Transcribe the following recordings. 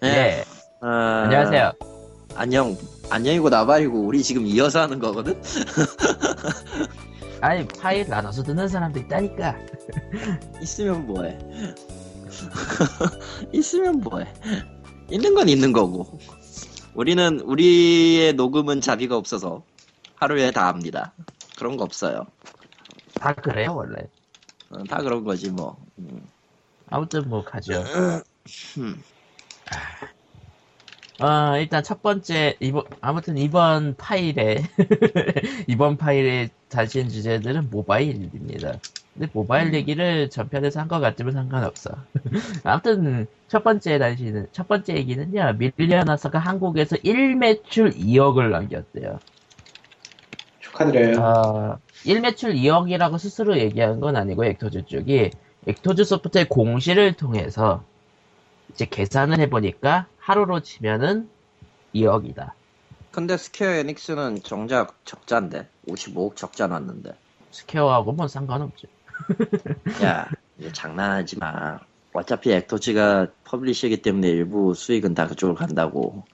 네. 어, 안녕하세요. 안녕, 안녕이고 나발이고 우리 지금 이어서 하는 거거든? 아니, 파일 나눠서 듣는 사람도 있다니까. 있으면 뭐해? 있으면 뭐해? 있는 건 있는 거고. 우리는, 우리의 녹음은 자비가 없어서 하루에 다 합니다. 그런 거 없어요. 다 그래요, 원래. 어, 다 그런 거지, 뭐. 음. 아무튼 뭐, 가죠. 음. 어, 일단 첫 번째, 이번, 아무튼 이번 파일에, 이번 파일에 다신 주제들은 모바일입니다. 근데 모바일 얘기를 전편에서 한 것 같지만 상관없어. 아무튼, 첫 번째 다시는, 첫 번째 얘기는요, 밀리언아서가 한국에서 1매출 2억을 남겼대요. 축하드려요. 어, 1매출 2억이라고 스스로 얘기한 건 아니고, 엑토즈 쪽이, 엑토즈 소프트의 공시를 통해서, 이제 계산을 해보니까, 하루로 치면은 2억이다. 근데 스퀘어 에닉스는 정작 적자인데. 55억 적자 났는데. 스퀘어하고 뭐 상관없죠. 야, 이거 장난하지 마. 어차피 액토즈가 publisher이기 때문에 일부 수익은 다 그쪽으로 간다고.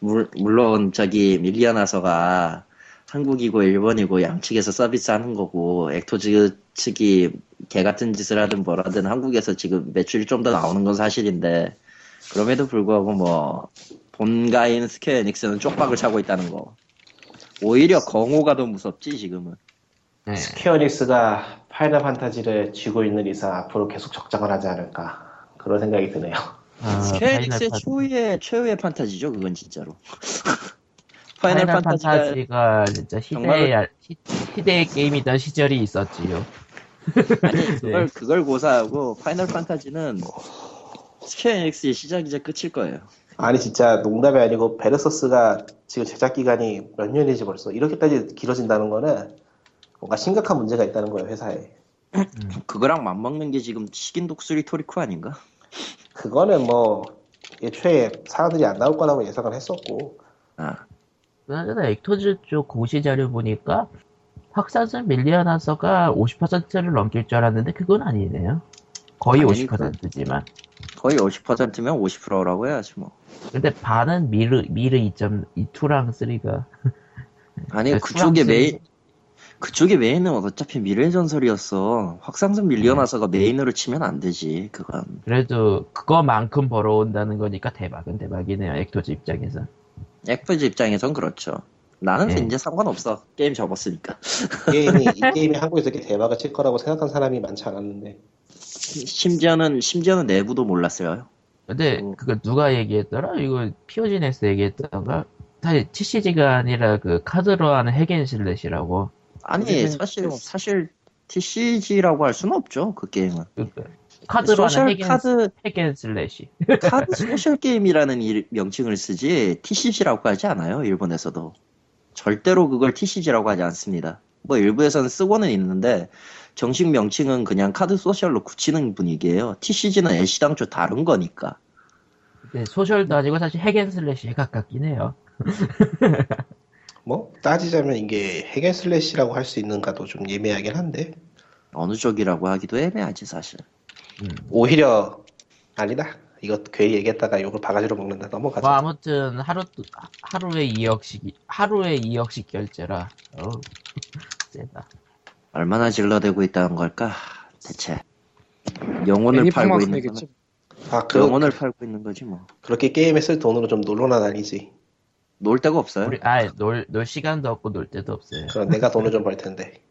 물, 물론 저기 밀리언아서가 한국이고 일본이고 양측에서 서비스하는 거고 액토즈 측이 개 같은 짓을 하든 뭐라든 한국에서 지금 매출이 좀 더 나오는 건 사실인데 그럼에도 불구하고 뭐 본가인 스퀘어 에닉스는 쪽박을 차고 있다는 거. 오히려 겅호가 더 무섭지 지금은. 네. 스퀘어 에닉스가 파이널 판타지를 쥐고 있는 이상 앞으로 계속 적자를 하지 않을까 그런 생각이 드네요. 어, 스퀘어 파이널 최후의 최후의 판타지죠 그건 진짜로. 파이널, 파이널 판타지가 판타지가 진짜 시대의, 알- 시, 시대의 게임이던 시절이 있었지요. 아니 네. 그걸 그걸 고사하고 파이널 판타지는 스퀘어 에닉스의 시작이자 끝일 거예요. 아니 진짜 농담이 아니고 베르서스가 지금 제작 기간이 몇 년이지 벌써 이렇게까지 길어진다는 거는 뭔가 심각한 문제가 있다는 거예요 회사에. 그거랑 맞먹는 게 지금 식인 독수리 토리코 아닌가? 그거는 뭐 애초에 사람들이 안 나올 거라고 예상을 했었고 아 그나저나 엑토즈 쪽 공시 자료 보니까 확산성 밀리언아서가 50%를 넘길 줄 알았는데 그건 아니네요. 거의 아니, 50%지만. 거의 50%면 50%라고 해야지 뭐. 근데 반은 미르 미르 2.2랑 3가 아니 네, 그쪽에 메인 그쪽에 메인은 어차피 미르의 전설이었어. 확산성 밀리언아서가 메인으로 치면 안 되지 그건. 그래도 그거만큼 벌어온다는 거니까 대박은 대박이네요. 엑토즈 입장에서. 액터즈 입장에선 그렇죠. 나는 네. 이제 상관없어. 게임 접었으니까. 게임이 이 게임이 한국에서 이렇게 대박을 칠 거라고 생각한 사람이 많지 않았는데 심지어는 심지어는 내부도 몰랐어요. 근데 어. 그거 누가 얘기했더라? 이거 피오지네스 얘기했던가? 사실 TCG가 아니라 그 카드로 하는 hack and slash라고. 아니 사실 사실 TCG라고 할 수는 없죠 그 게임은. 그 카드로 social 하는 hack and, 카드 hack and slash. 카드 social 게임이라는 이- 명칭을 쓰지 TCG라고 하지 않아요 일본에서도 절대로 그걸 TCG라고 하지 않습니다. 뭐 일부에서는 쓰고는 있는데 정식 명칭은 그냥 카드 social로 굳히는 분위기예요. TCG는 애시당초 다른 거니까. 근데 social도 아니고 사실 hack and slash에 가깝긴 해요. 뭐 따지자면 이게 hack and slash라고 할 수 있는가도 좀 애매하긴 한데 어느 쪽이라고 하기도 애매하지 사실. 음. 오히려 아니다. 이거 괜히 얘기했다가 욕을 바가지로 먹는다. 넘어가자. 뭐 아무튼 하루 하루에 2억씩 하루에 2억씩 결제라. 어우, 세다. 얼마나 질러대고 있다는 걸까 대체. 영혼을 팔고 있는 폭망되겠지. 거 아, 그, 영혼을 팔고 있는 거지 뭐. 그렇게 게임에 쓸 돈으로 좀 놀러나 다니지. 놀 데가 없어요. 우리 아놀 놀 시간도 없고 놀 데도 없어요. 그럼 내가 돈을 좀 벌 텐데.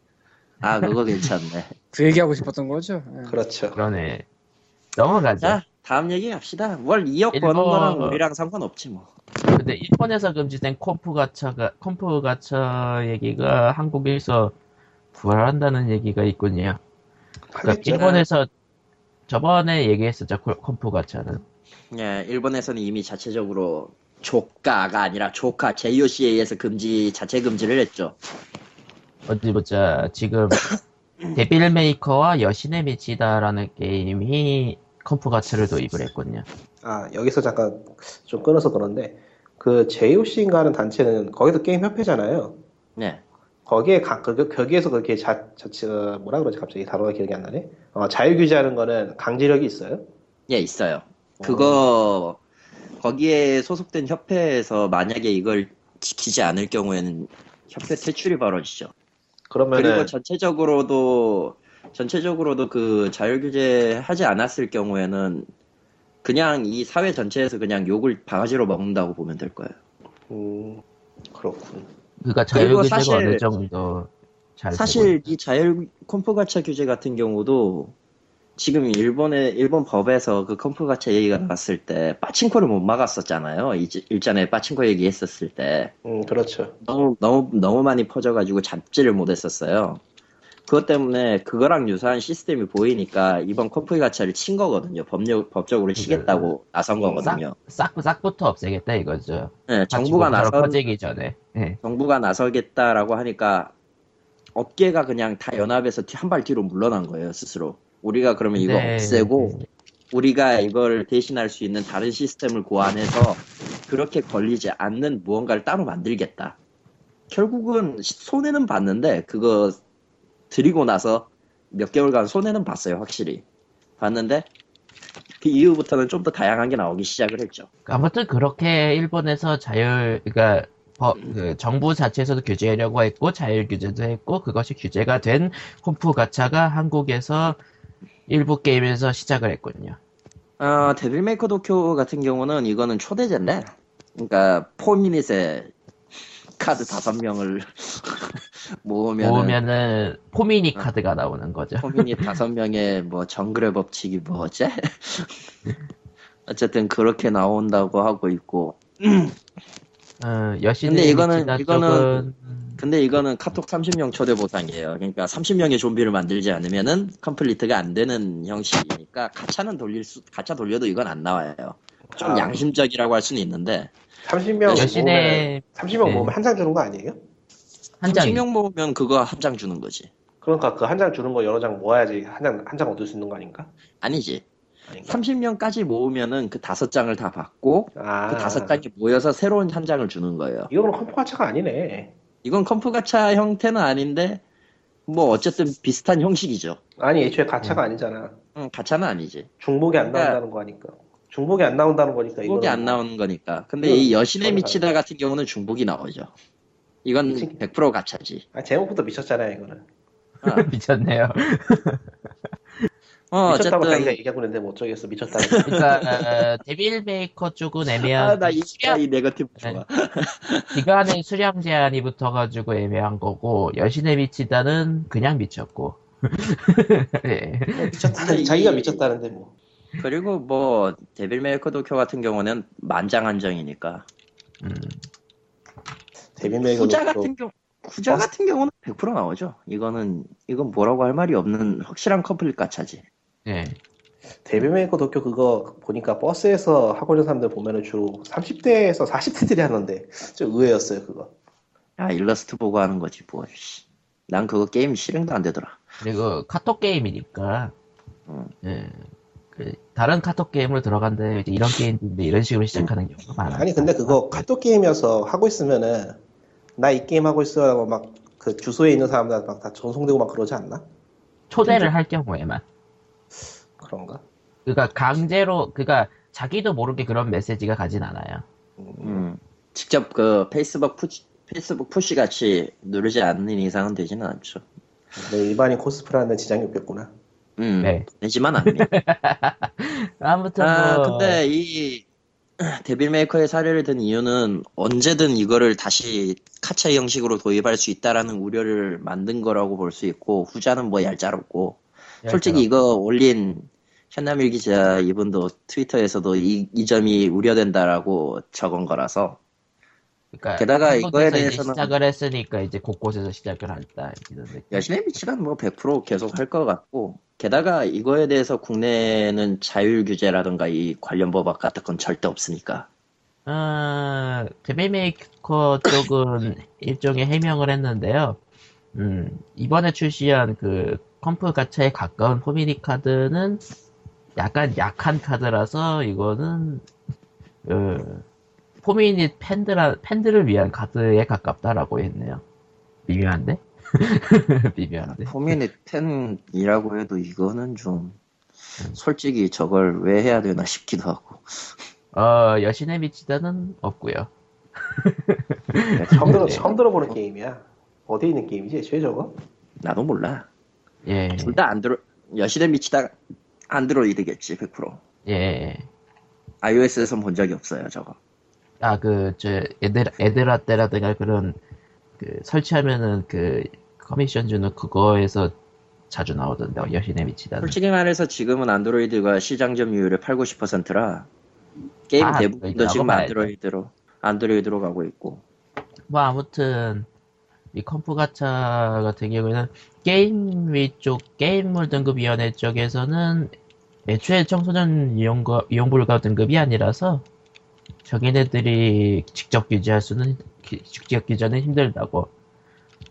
아 그거 괜찮네. 그 얘기하고 싶었던 거죠. 예. 그렇죠. 그러네. 넘어가죠. 자 다음 얘기 합시다. 월 2억 일본- 버는 거랑 우리랑 상관없지 뭐. 근데 일본에서 금지된 콤프 가차가 콤프 가차 얘기가 한국에서 부활한다는 얘기가 있군요. 그러니까. 일본에서 저번에 얘기했었죠 콜- comp 가차는. 예, 일본에서는 이미 자체적으로 조카가 아니라 조카 JOC에 의해서 금지 자체 금지를 했죠. 어디 보자 지금 데빌 메이커와 여신의 미치다라는 게임이 comp 가차를 도입을 했군요. 아, 여기서 잠깐 좀 끊어서 그런데, 그 JOC인가 하는 단체는 거기도 게임 협회잖아요. 네. 거기에 가, 그, 거기에서 그렇게 자, 자체, 어, 뭐라 그러지 갑자기 단어가 기억이 안 나네. 어, 자유 규제하는 거는 강제력이 있어요. 예, 있어요. 그거 거기에 소속된 협회에서 만약에 이걸 지키지 않을 경우에는 협회 퇴출이 벌어지죠. 그러면은 그리고 전체적으로도 전체적으로도 그 자율 규제 하지 않았을 경우에는 그냥 이 사회 전체에서 그냥 욕을 바가지로 먹는다고 보면 될 거예요. 음, 그렇군. 그러니까 자율규제가 사실- 어느 정도 잘 사실 이 자율 comp 가차 규제 같은 경우도 지금 일본의 일본 법에서 그 comp 가차 얘기가 나왔을 때 빠친코를 못 막았었잖아요. 이- 일전에 빠친코 얘기했었을 때 음, 그렇죠. 너무 너무 너무 많이 퍼져가지고 잡지를 못했었어요. 그것 때문에 그거랑 유사한 시스템이 보이니까 이번 comp 가차를 친 거거든요. 법력 법적으로 치겠다고 나선 거거든요. 싹 싹부터 없애겠다 이거죠. 네, 정부가 나서 퍼지기 전에. 예. 정부가 나서겠다라고 하니까 업계가 그냥 다 연합해서 한 발 뒤로 물러난 거예요 스스로. 우리가 그러면 이거 네. 없애고 우리가 이걸 대신할 수 있는 다른 시스템을 고안해서 그렇게 걸리지 않는 무언가를 따로 만들겠다. 결국은 손해는 봤는데 그거 드리고 나서 몇 개월간 손해는 봤어요 확실히. 봤는데 그 이후부터는 좀 더 다양한 게 나오기 시작을 했죠. 아무튼 그렇게 일본에서 자율, 그러니까 법, 그 정부 자체에서도 규제하려고 했고 자율 규제도 했고 그것이 규제가 된 comp 가차가 한국에서 일부 게임에서 시작을 했군요. 아, 데빌 메이커 도쿄 같은 경우는 이거는 초대제인데, 그러니까 포미닛에 카드 다섯 명을 모으면 모으면은 포미니 카드가 나오는 거죠. 포미닛 다섯 명의 뭐 정글의 법칙이 뭐지? 어쨌든 그렇게 나온다고 하고 있고, 어, 여신의 근데 이거는- 이거는 쪽은 근데 이거는 카톡 30명 초대 보상이에요. 그러니까 30명의 좀비를 만들지 않으면은 컴플리트가 안 되는 형식이니까 가차는 돌릴 수, 가차 돌려도 이건 안 나와요. 좀 아. 양심적이라고 할 수는 있는데 30명 여신의 30명 네. 모으면 한장 주는 거 아니에요? 한 장. 30명 모으면 그거 한 장 주는 거지. 그러니까 그 한 장 주는 거 여러 장 모아야지 한 장 한 장 얻을 수 있는 거 아닌가? 아니지. 아닌가? 30명까지 모으면은 그 다섯 장을 다 받고 아, 그 다섯 장이 모여서 새로운 한 장을 주는 거예요. 이거는 컴프 가차가 아니네. 이건 컴프 가차 형태는 아닌데 뭐 어쨌든 비슷한 형식이죠. 아니 애초에 네. 가차가 아니잖아. 응, 가차는 아니지. 중복이 안 그러니까- 나온다는 거 하니까. 중복이 안 나온다는 거니까 중복이 이거는 안 나오는 거니까. 근데 이건 이 여신에 미치다 같은 경우는 중복이 나오죠. 이건 미치- 100% 가차지. 아, 제목부터 미쳤잖아요 이거는. 어, 미쳤네요. 어, 미쳤다고 자기가 어쨌든 얘기하고 있는데 뭐 어쩌겠어 미쳤다는 그러니까 어, 데빌 메이커 쪽은 아, 애매한 나이 수량, 이 네거티브 좋아. 기간의 수량 제한이 붙어가지고 애매한 거고 여신의 미치다는 그냥 미쳤고. 예. 미쳤다는 이- 자기가 미쳤다는데 뭐. 그리고 뭐 데빌 메이커 도쿄 같은 경우는 만장한정이니까 음. 데빌메이커 후자 같은 경우 후자 같은 경우는 100% 나오죠. 이거는 이건 뭐라고 할 말이 없는 확실한 컴프 가차지. 예. 데빌 메이커 도쿄 그거 보니까 버스에서 하고 있는 사람들 보면은 주로 30대에서 40대들이 하는데 좀 의외였어요 그거. 야 일러스트 보고 하는 거지 뭐. 씨. 난 그거 게임 실행도 안 되더라. 그리고 카톡 게임이니까. 음. 예. 그 다른 카톡 게임으로 들어간데 이제 이런 게임인데 이런 식으로 시작하는 경우가 많아. 아니 근데 그거 카톡 게임이어서 하고 있으면은 나 이 게임 하고 있어라고 막 그 주소에 있는 사람들 막 다 전송되고 막 그러지 않나? 초대를 할 경우에만. 그런가? 그러니까 강제로 그러니까 자기도 모르게 그런 메시지가 가진 않아요. 음. 직접 그 페이스북 푸시 페이스북 푸시 같이 누르지 않는 이상은 되지는 않죠. 내 일반인 코스프레하는 지장이 없겠구나. 음. 네. 되지만 않네. 아무튼 아, 뭐 근데 이 데빌 메이커의 사례를 든 이유는 언제든 이거를 다시 카차 형식으로 도입할 수 있다라는 우려를 만든 거라고 볼 수 있고 후자는 뭐 얄짤없고 솔직히 이거 올린 현남일 기자 이분도 트위터에서도 이, 이 점이 우려된다라고 적은 거라서 그러니까 게다가 이거에 대해서는- 시작을 했으니까 이제 곳곳에서 시작을 한다. 여신의 미치란 뭐 100% 계속 할 것 같고 게다가 이거에 대해서 국내에는 자율 규제라든가 이 관련 법악 같은 건 절대 없으니까 아, 데빌메이커 쪽은 일종의 해명을 했는데요. 음, 이번에 출시한 그 컴프 가차에 가까운 포미닛 카드는 약간 약한 카드라서 이거는 그 포미닛 팬들 팬들을 위한 카드에 가깝다라고 했네요. 미묘한데? 미묘한데? 포미닛 10이라고 해도 이거는 좀 솔직히 저걸 왜 해야 되나 싶기도 하고 어, 여신의 미치다는 없고요 처음 들어 네. 처음 들어보는 게임이야. 어디 있는 게임이지? 애초에 저거? 나도 몰라. 예, 둘 다 안드로 여신의 미치다 안드로이드겠지 100%. 예. iOS에선 본 적이 없어요 저거. 아, 그, 저, 에드, 에드라떼라든가 그런, 그, 설치하면은 그, 커미션 주는 그거에서 자주 나오던데, 여신에 미치다는. 솔직히 말해서 지금은 안드로이드가 시장 점유율의 8, 90%라 게임 아, 대부분도 지금. 안드로이드로 안드로이드로 가고 있고 뭐, 아무튼, 이 컴프 가차 같은 경우에는, 게임위 쪽, 게임물 등급위원회 쪽에서는, 애초에 청소년 이용과, 이용 불가 등급이 아니라서, 저기네들이 직접 규제할 수는, 기- 직접 규제는 힘들다고.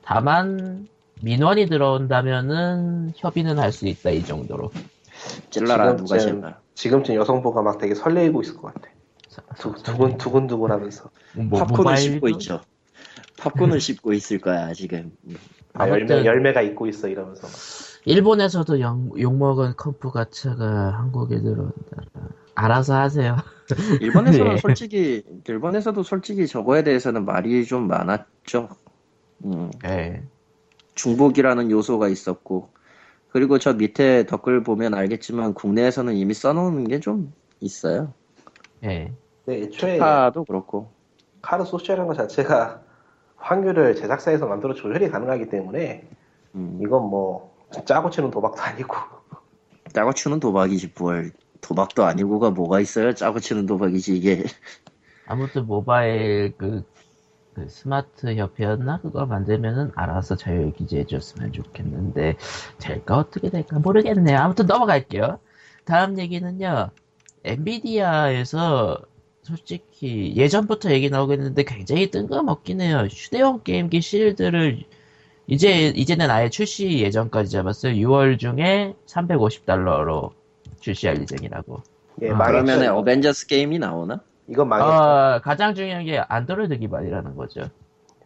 다만, 민원이 들어온다면은 협의는 할 수 있다, 이 정도로. 찔러라 누가 찔러. 지금쯤 여성부가 막 되게 설레이고 있을 것 같아. 두, 두근 두근두근 하면서. 뭐, 팝콘을 씹고 있죠. 팝콘을 씹고 있을 거야 지금. 아, 열매, 열매가 있고 있어 이러면서. 일본에서도 영- 욕먹은 컴프 가차가 한국에 들어온다. 알아서 하세요. 일본에서는 네. 솔직히 일본에서도 솔직히 저거에 대해서는 말이 좀 많았죠. 음, 예. 중복이라는 요소가 있었고 그리고 저 밑에 댓글 보면 알겠지만 국내에서는 이미 써놓은 게 좀 있어요. 예. 근데 애초에 파도 그렇고 카드 소셜이라는 것 자체가 확률을 제작사에서 만들어 조절이 가능하기 때문에 음, 이건 뭐 짜고 치는 도박도 아니고 짜고 치는 도박이지 뭘 도박도 아니고가 뭐가 있어요? 짜고 치는 도박이지 이게. 아무튼 모바일 그, 그 스마트 협회였나 그거 만들면은 알아서 자율 규제해줬으면 좋겠는데 될까 어떻게 될까 모르겠네요. 아무튼 넘어갈게요. 다음 얘기는요. 엔비디아에서 솔직히 예전부터 얘기 나오겠는데 굉장히 뜬금없긴 해요. 휴대용 게임기 실드를 이제 이제는 아예 출시 예정까지 잡았어요. 6월 중에 350달러로 출시할 예정이라고. 예, 아. 그러면 은 어벤져스 게임이 나오나? 이건 망했죠. 어, 가장 중요한 게 안드로이드 기반이라는 거죠.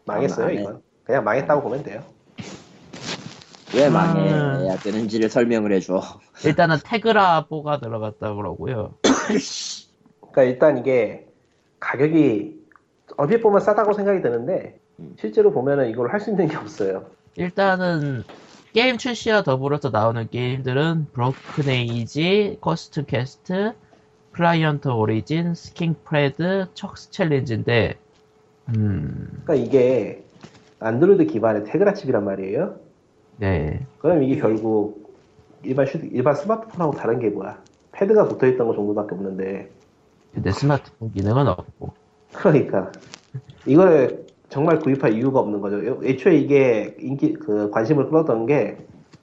망했어요 아. 이건. 그냥 망했다고 보면 돼요. 왜 음. 망해야 되는지를 설명을 해줘. 일단은 테그라뽀가 들어갔다 그러고요. 그러니까 일단 이게 가격이 얼핏 보면 싸다고 생각이 드는데 음. 실제로 보면은 이걸 할 수 있는 게 없어요. 일단은 게임 출시와 더불어서 나오는 게임들은 Broken Age, Costume Quest, Flyhunter Origins, Skiing Fred, Chuck's Challenge인데 음, 그러니까 이게 안드로이드 기반의 Tegra 칩이란 말이에요. 네. 그럼 이게 결국 일반 휴 일반 스마트폰하고 다른 게 뭐야? 패드가 붙어 있던 거 정도밖에 없는데 근데 스마트폰 기능은 없고. 그러니까 이걸 정말 구입할 이유가 없는 거죠. 애초에 이게 인기 그 관심을 끌었던 게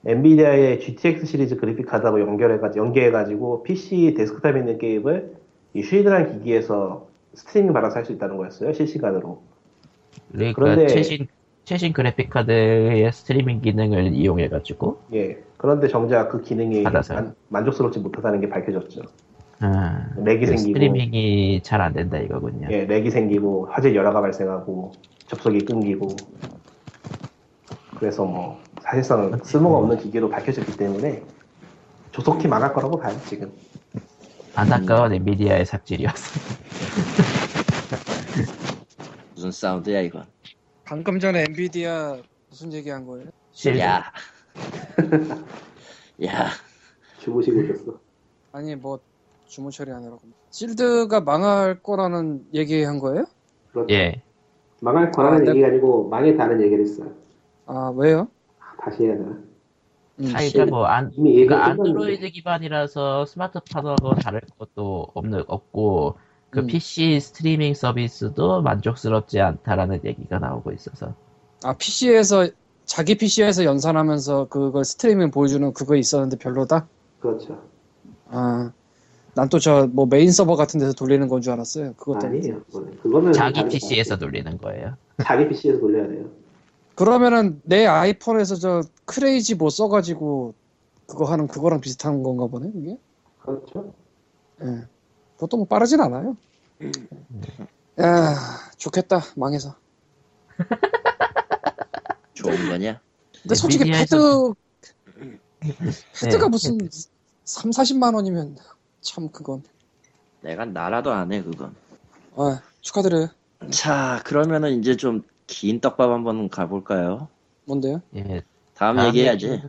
엔비디아의 GTX 시리즈 그래픽 카드하고 연결해가 연계해가지고 PC 데스크탑에 있는 게임을 이 Shield라는 기기에서 스트리밍 받아서 할 수 있다는 거였어요 실시간으로. 그러니까 그런데- 최신 최신 그래픽 카드의 스트리밍 기능을 이용해가지고 예. 그런데 정작 그 기능이? 만, 만족스럽지 못하다는 게 밝혀졌죠. 아, 렉이 그 생기고, 스트리밍이 잘 안 된다 이거군요. 예, 렉이 생기고 화재 열화가 발생하고 접속이 끊기고. 그래서 뭐 사실상 쓸모가 없는 기계로 밝혀졌기 때문에 조속히 망할 거라고 봐요 지금. 안타까운 엔비디아의 삽질이었어. 무슨 사운드야 이건? 방금 전에 엔비디아 무슨 얘기한 거예요? 실드. 야, 야, 주무시고 있었어. 아니 뭐 주문 처리하느라고 실드가 망할 거라는 얘기한 거예요? 그렇죠. 예. 망할 거라는 얘기가 아니고 망했다는 얘기를 했어요. 아 왜요? 다시 해야 되나? 음, 뭐 안, 이미 그러니까. 안드로이드 기반이라서 스마트폰하고 다를 것도 없는 없고 그 음. PC 스트리밍 서비스도 만족스럽지 않다라는 얘기가 나오고 있어서 아 PC에서 자기 PC에서 연산하면서 그걸 스트리밍 보여주는 그거 있었는데 별로다. 그렇죠. 아, 난 또 저 뭐 메인 서버 같은 데서 돌리는 건 줄 알았어요. 그것 때문에. 아니에요. 그거는. 그거는 자기 PC에서 거 돌리는 거예요. 자기 PC에서 돌려야 돼요. 그러면은 내 아이폰에서 저 Crazy 뭐 써가지고 그거 하는 그거랑 비슷한 건가 보네 이게. 그렇죠. 예. 그것도 뭐 빠르진 않아요. 야, 좋겠다 망해서. 좋은 거냐? 근데 솔직히 패드 패드가 네. 무슨 3, 40만 원이면 참 그건 내가 나라도 안 해 그건. 아, 축하드려요. 자 그러면은 이제 좀 긴 떡밥 한번 가볼까요? 뭔데요? 예. 다음 다음 얘기해야지. 얘기.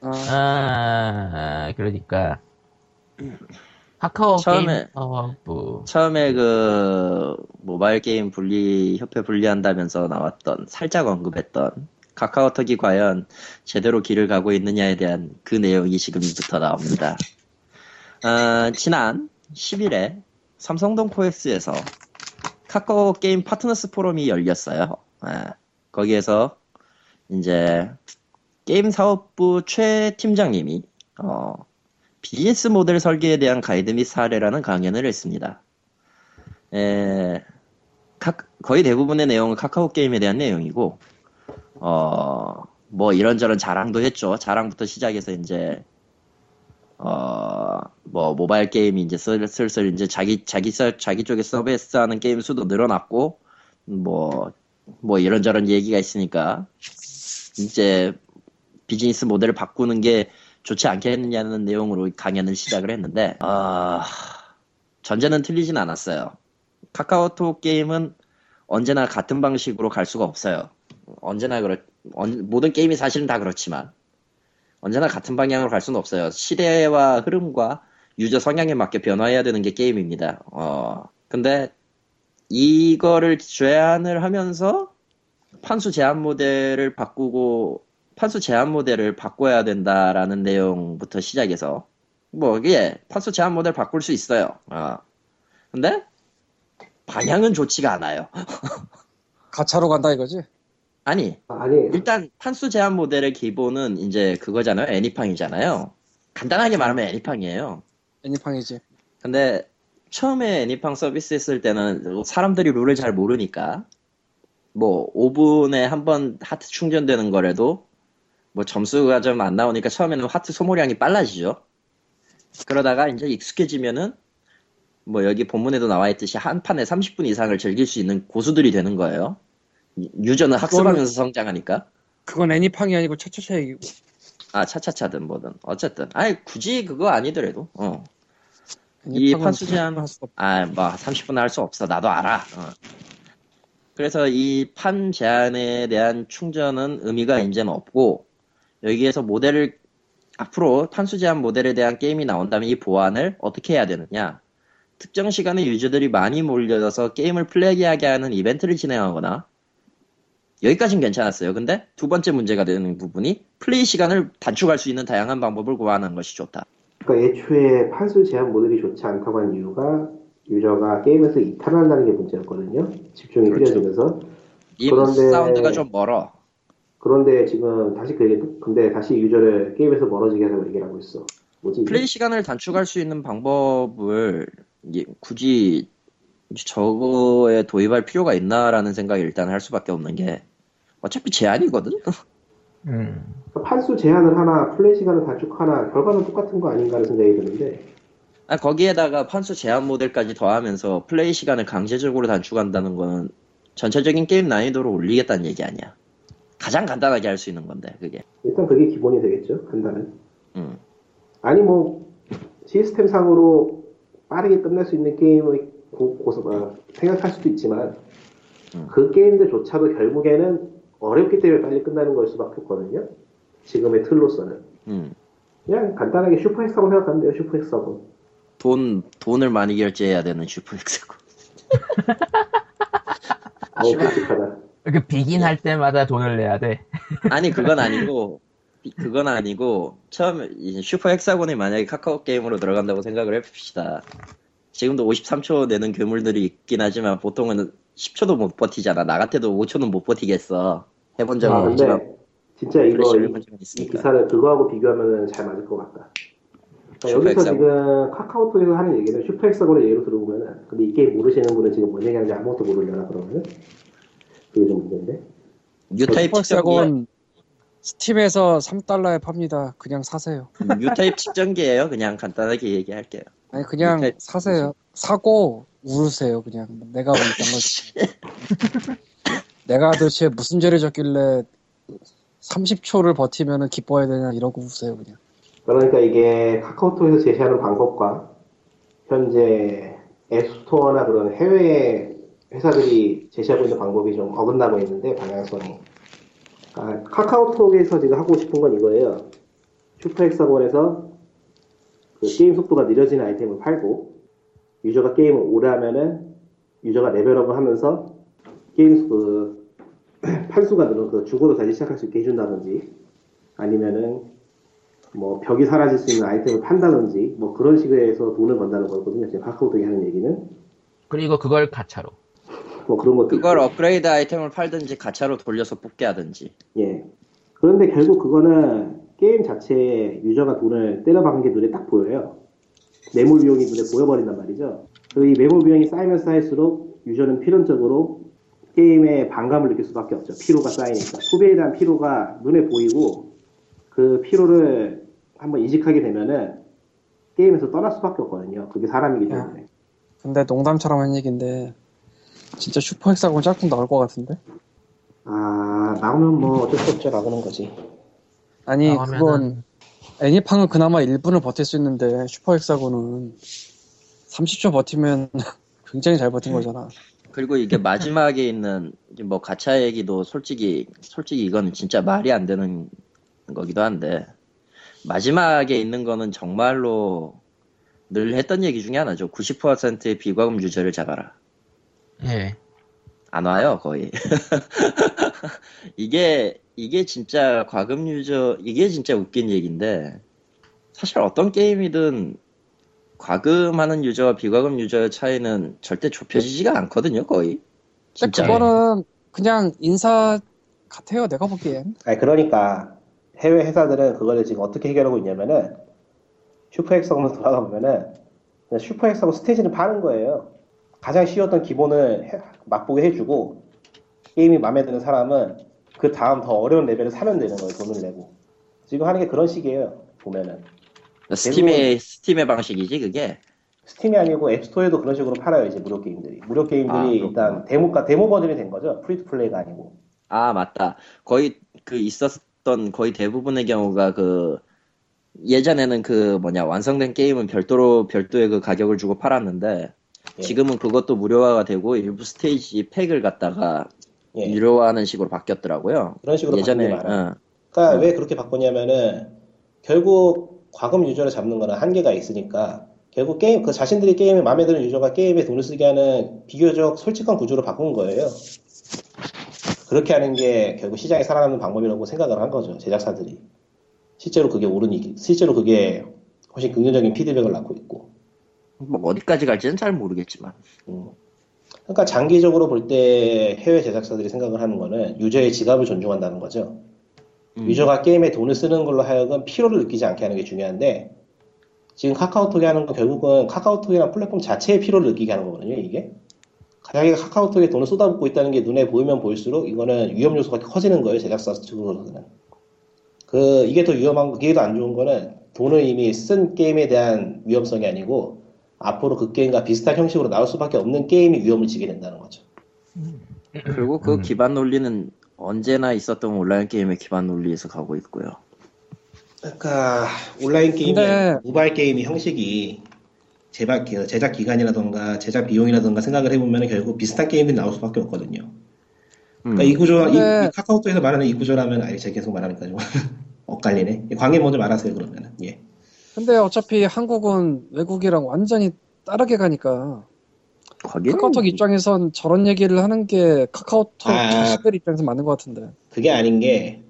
아, 아, 그러니까. 카카오 처음에- 게임. 처음에 그 모바일 게임 분리 협회 분리한다면서 나왔던 살짝 언급했던 카카오톡이 과연 제대로 길을 가고 있느냐에 대한 그 내용이 지금부터 나옵니다. 어, 지난 10일에 삼성동 코엑스에서 카카오 게임 파트너스 포럼이 열렸어요. 아, 거기에서 이제 게임 사업부 최 팀장님이 어, BS 모델 설계에 대한 가이드 및 사례라는 강연을 했습니다. 에, 카- 거의 대부분의 내용은 카카오 게임에 대한 내용이고, 어, 뭐 이런저런 자랑도 했죠. 자랑부터 시작해서 이제, 어, 뭐 모바일 게임이 이제 슬- 슬슬 이제 자기, 자기, 서- 자기 쪽에 서비스 하는 게임 수도 늘어났고, 뭐, 뭐 이런저런 얘기가 있으니까, 이제 비즈니스 모델을 바꾸는 게 좋지 않겠느냐는 내용으로 강연을 시작을 했는데, 아, 전제는 틀리진 않았어요. 카카오톡 게임은 언제나 같은 방식으로 갈 수가 없어요. 언제나 그렇, 언- 모든 게임이 사실은 다 그렇지만, 언제나 같은 방향으로 갈 수는 없어요. 시대와 흐름과 유저 성향에 맞게 변화해야 되는 게 게임입니다. 어, 근데 이거를 제안을 하면서 판수 제한 모델을 바꾸고 판수 제한 모델을 바꿔야 된다라는 내용부터 시작해서 뭐 이게 판수 제한 모델 바꿀 수 있어요. 어. 근데 방향은 좋지가 않아요. 가차로 간다 이거지? 아니 아니 일단 판수 제한 모델의 기본은 이제 그거잖아요. 애니팡이잖아요. 간단하게 말하면 애니팡이에요. 애니팡이지. 근데 처음에 애니팡 서비스 했을 때는 사람들이 룰을 잘 모르니까 뭐 5분에 한 번 하트 충전되는 거라도 뭐 점수가 좀 안 나오니까 처음에는 하트 소모량이 빨라지죠. 그러다가 이제 익숙해지면은 뭐 여기 본문에도 나와 있듯이 한 판에 30분 이상을 즐길 수 있는 고수들이 되는 거예요. 유저는 학습하면서 성장하니까. 그건 애니팡이 아니고 차차차 얘기고. 아 차차차든 뭐든 어쨌든 아니 굳이 그거 아니더라도 어. 이 애니팡은 판수 제한- 할 수가 없- 아, 뭐, 30분 할 수 없어. 나도 알아. 어. 그래서 이 판 제한에 대한 충전은 의미가 이제는 없고, 여기에서 모델을, 앞으로 판수 제한 모델에 대한 게임이 나온다면 이 보안을 어떻게 해야 되느냐. 특정 시간에 유저들이 많이 몰려서 게임을 플레이하게 하는 이벤트를 진행하거나, 여기까진 괜찮았어요. 근데 두 번째 문제가 되는 부분이 플레이 시간을 단축할 수 있는 다양한 방법을 고안하는 것이 좋다. 그러니까 애초에 판수 제한 모델이 좋지 않다고 한 이유가 유저가 게임에서 이탈한다는 게 문제였거든요. 집중이 그렇죠. 이 그런데- 사운드가 좀 멀어. 그런데 지금 다시 그 얘기, 근데 다시 유저를 게임에서 멀어지게 하자고 얘기를 하고 있어. 뭐지? 플레이 시간을 단축할 수 있는 방법을 굳이 저거에 도입할 필요가 있나라는 생각이 일단 할 수밖에 없는 게 어차피 제한이거든. 음. 판수 제한을 하나, 플레이 시간을 단축하나, 결과는 똑같은 거 아닌가라는 생각이 드는데, 아, 거기에다가 판수 제한 모델까지 더하면서 플레이 시간을 강제적으로 단축한다는 거는 전체적인 게임 난이도를 올리겠다는 얘기 아니야. 가장 간단하게 할 수 있는 건데 그게. 일단 그게 기본이 되겠죠, 판단은. 음. 아니, 뭐, 시스템상으로 빠르게 끝낼 수 있는 게임을 고, 고서, 어, 생각할 수도 있지만, 음. 그 게임들조차도 결국에는 어렵기 때문에 빨리 끝나는 걸 수밖에 없거든요. 지금의 틀로서는. 음. 그냥 간단하게 슈퍼헥사곤 생각하면 돼요, 슈퍼헥사곤. 돈 돈을 많이 결제해야 되는 슈퍼엑스고. 어우, 끔찍하다. 그 비긴 할 때마다 돈을 내야 돼. 아니 그건 아니고 그건 아니고 처음에 이제 슈퍼 헥사곤이 만약에 카카오 게임으로 들어간다고 생각을 해봅시다. 지금도 53초 내는 괴물들이 있긴 하지만 보통은 10초도 못 버티잖아. 나 같아도 5초는 못 버티겠어. 해본 적은 아, 없지만 근데, 진짜 이거, 이, 이 있으니까. 기사를 그거하고 비교하면 잘 맞을 것 같다. 그러니까 슈퍼 여기서. 지금 카카오톡에서 하는 얘기는 Super Hexagon을 예로 들어보면은, 근데 이 게임 모르시는 분은 지금 뭔 얘기하는지 아무것도 모르려나, 그러면은? 그게 좀 문제인데. 뉴타입 측정기 Super Hexagon 스팀에서 3달러에 팝니다. 그냥 사세요. 뉴타입 측정기예요. 그냥 간단하게 얘기할게요. 아니 그냥 사세요. 사고 울으세요. 그냥 내가 뭐 이딴 걸 내가 도대체 무슨 죄를 졌길래 30초를 버티면은 기뻐해야 되냐 이러고 우세요 그냥. 그러니까 이게 카카오톡에서 제시하는 방법과 현재 앱스토어나 그런 해외 회사들이 제시하고 있는 방법이 좀 어긋나고 있는데 방향성이 아, 카카오톡에서 지금 하고 싶은 건 이거예요. 슈퍼 엑사곤에서 그 게임 속도가 느려지는 아이템을 팔고 유저가 게임을 오래 하면은 유저가 레벨업을 하면서 게임 그 판수가 늘어 그 죽어도 다시 시작할 수 있게 해준다든지 아니면은 뭐 벽이 사라질 수 있는 아이템을 판다든지 뭐 그런 식으로 돈을 번다는 거거든요. 지금 카카오톡이 하는 얘기는 그리고 그걸 가차로. 뭐 그런 것도 그걸 있고. 업그레이드 아이템을 팔든지 가차로 돌려서 뽑게 하든지. 예. 그런데 결국 그거는 게임 자체에 유저가 돈을 때려박은 게 눈에 딱 보여요. 매몰 비용이 눈에 보여버린단 말이죠. 그리고 이 매몰 비용이 쌓이면 쌓일수록 유저는 필연적으로 게임에 반감을 느낄 수밖에 없죠. 피로가 쌓이니까. 소비에 대한 피로가 눈에 보이고 그 피로를 한번 인식하게 되면은 게임에서 떠날 수밖에 없거든요. 그게 사람이기 때문에. 근데 농담처럼 한 얘기인데 진짜 슈퍼 헥사곤 짝퉁 나올 것 같은데? 아, 나오면 뭐 어쩔 수 없죠. 나오는 거지. 아니 나오면은- 그건 애니팡은 그나마 1분을 버틸 수 있는데 슈퍼 헥사곤은 30초 버티면 굉장히 잘 버틴 거잖아. 그리고 이게 마지막에 있는 뭐 가차 얘기도 솔직히 솔직히 이거는 진짜 말이 안 되는 거기도 한데 마지막에 있는 거는 정말로 늘 했던 얘기 중에 하나죠. 90%의 비과금 유저를 잡아라. 예. 안 와요 거의. 이게 이게 진짜 과금 유저 이게 진짜 웃긴 얘기인데 사실 어떤 게임이든 과금하는 유저와 비과금 유저의 차이는 절대 좁혀지지가 않거든요 거의. 진짜. 그거는 그냥 인사 같아요. 내가 보기엔. 아니 그러니까 해외 회사들은 그거를 지금 어떻게 해결하고 있냐면은 슈퍼 헥사곤 돌아가 보면은 슈퍼 헥사곤 스테이지를 파는 거예요. 가장 쉬웠던 기본을 해- 맛보게 해주고 게임이 마음에 드는 사람은 그 다음 더 어려운 레벨을 사면 되는 거예요. 돈을 내고 지금 하는 게 그런 식이에요. 보면은 스팀의 스팀의 방식이지 그게. 스팀이 아니고 앱스토어에도 그런 식으로 팔아요. 이제 무료 게임들이 무료 게임들이 아. 일단 데모가 데모 버전이 된 거죠. free to play가 아니고 아 맞다. 거의 그 있었던 거의 대부분의 경우가 그 예전에는 그 뭐냐 완성된 게임은 별도로 별도의 그 가격을 주고 팔았는데 예. 지금은 그것도 무료화가 되고 일부 스테이지 팩을 갖다가 예. 유료화하는 식으로 바뀌었더라고요. 그런 식으로 예전에. 어, 그러니까 음. 왜 그렇게 바꿨냐면은 결국 과금 유저를 잡는 거는 한계가 있으니까 결국 게임 그 자신들이 게임에 마음에 드는 유저가 게임에 돈을 쓰게 하는 비교적 솔직한 구조로 바꾼 거예요. 그렇게 하는 게 결국 시장이 살아남는 방법이라고 생각을 한 거죠 제작사들이. 실제로 그게 옳은 얘기, 실제로 그게 훨씬 긍정적인 피드백을 낳고 있고. 뭐 어디까지 갈지는 잘 모르겠지만 음. 그러니까 장기적으로 볼 때 해외 제작사들이 생각을 하는 거는 유저의 지갑을 존중한다는 거죠. 음. 유저가 게임에 돈을 쓰는 걸로 하여금 피로를 느끼지 않게 하는 게 중요한데 지금 카카오톡이 하는 건 결국은 카카오톡이라는 플랫폼 자체의 피로를 느끼게 하는 거거든요 이게 자기가 카카오톡에 돈을 쏟아붓고 있다는 게 눈에 보이면 보일수록 이거는 위험 요소가 커지는 거예요 제작사 측으로는 그 이게 더 위험한 거 이게 더 안 좋은 거는 돈을 이미 쓴 게임에 대한 위험성이 아니고 앞으로 그 게임과 비슷한 형식으로 나올 수밖에 없는 게임이 위험을 지게 된다는 거죠 그리고 그 음. 기반 논리는 언제나 있었던 온라인 게임의 기반 논리에서 가고 있고요. 그러니까 온라인 게임이 근데- 모바일 게임의 형식이 제작, 기- 제작 기간이라던가 제작 비용이라던가 생각을 해보면 결국 비슷한 게임들이 나올 수밖에 없거든요. 음. 그러니까 이 구조, 이, 근데- 이 카카오톡에서 말하는 이 구조라면 아니 제가 계속 말하니까 좀 엇갈리네. 광해 먼저 말하세요 그러면은. 예. 근데 어차피 한국은 외국이랑 완전히 다르게 가니까 거기는 카카오톡 입장에선 저런 얘기를 하는 게 카카오톡 아. 자식들 입장에서 맞는 것 같은데 그게 아닌 게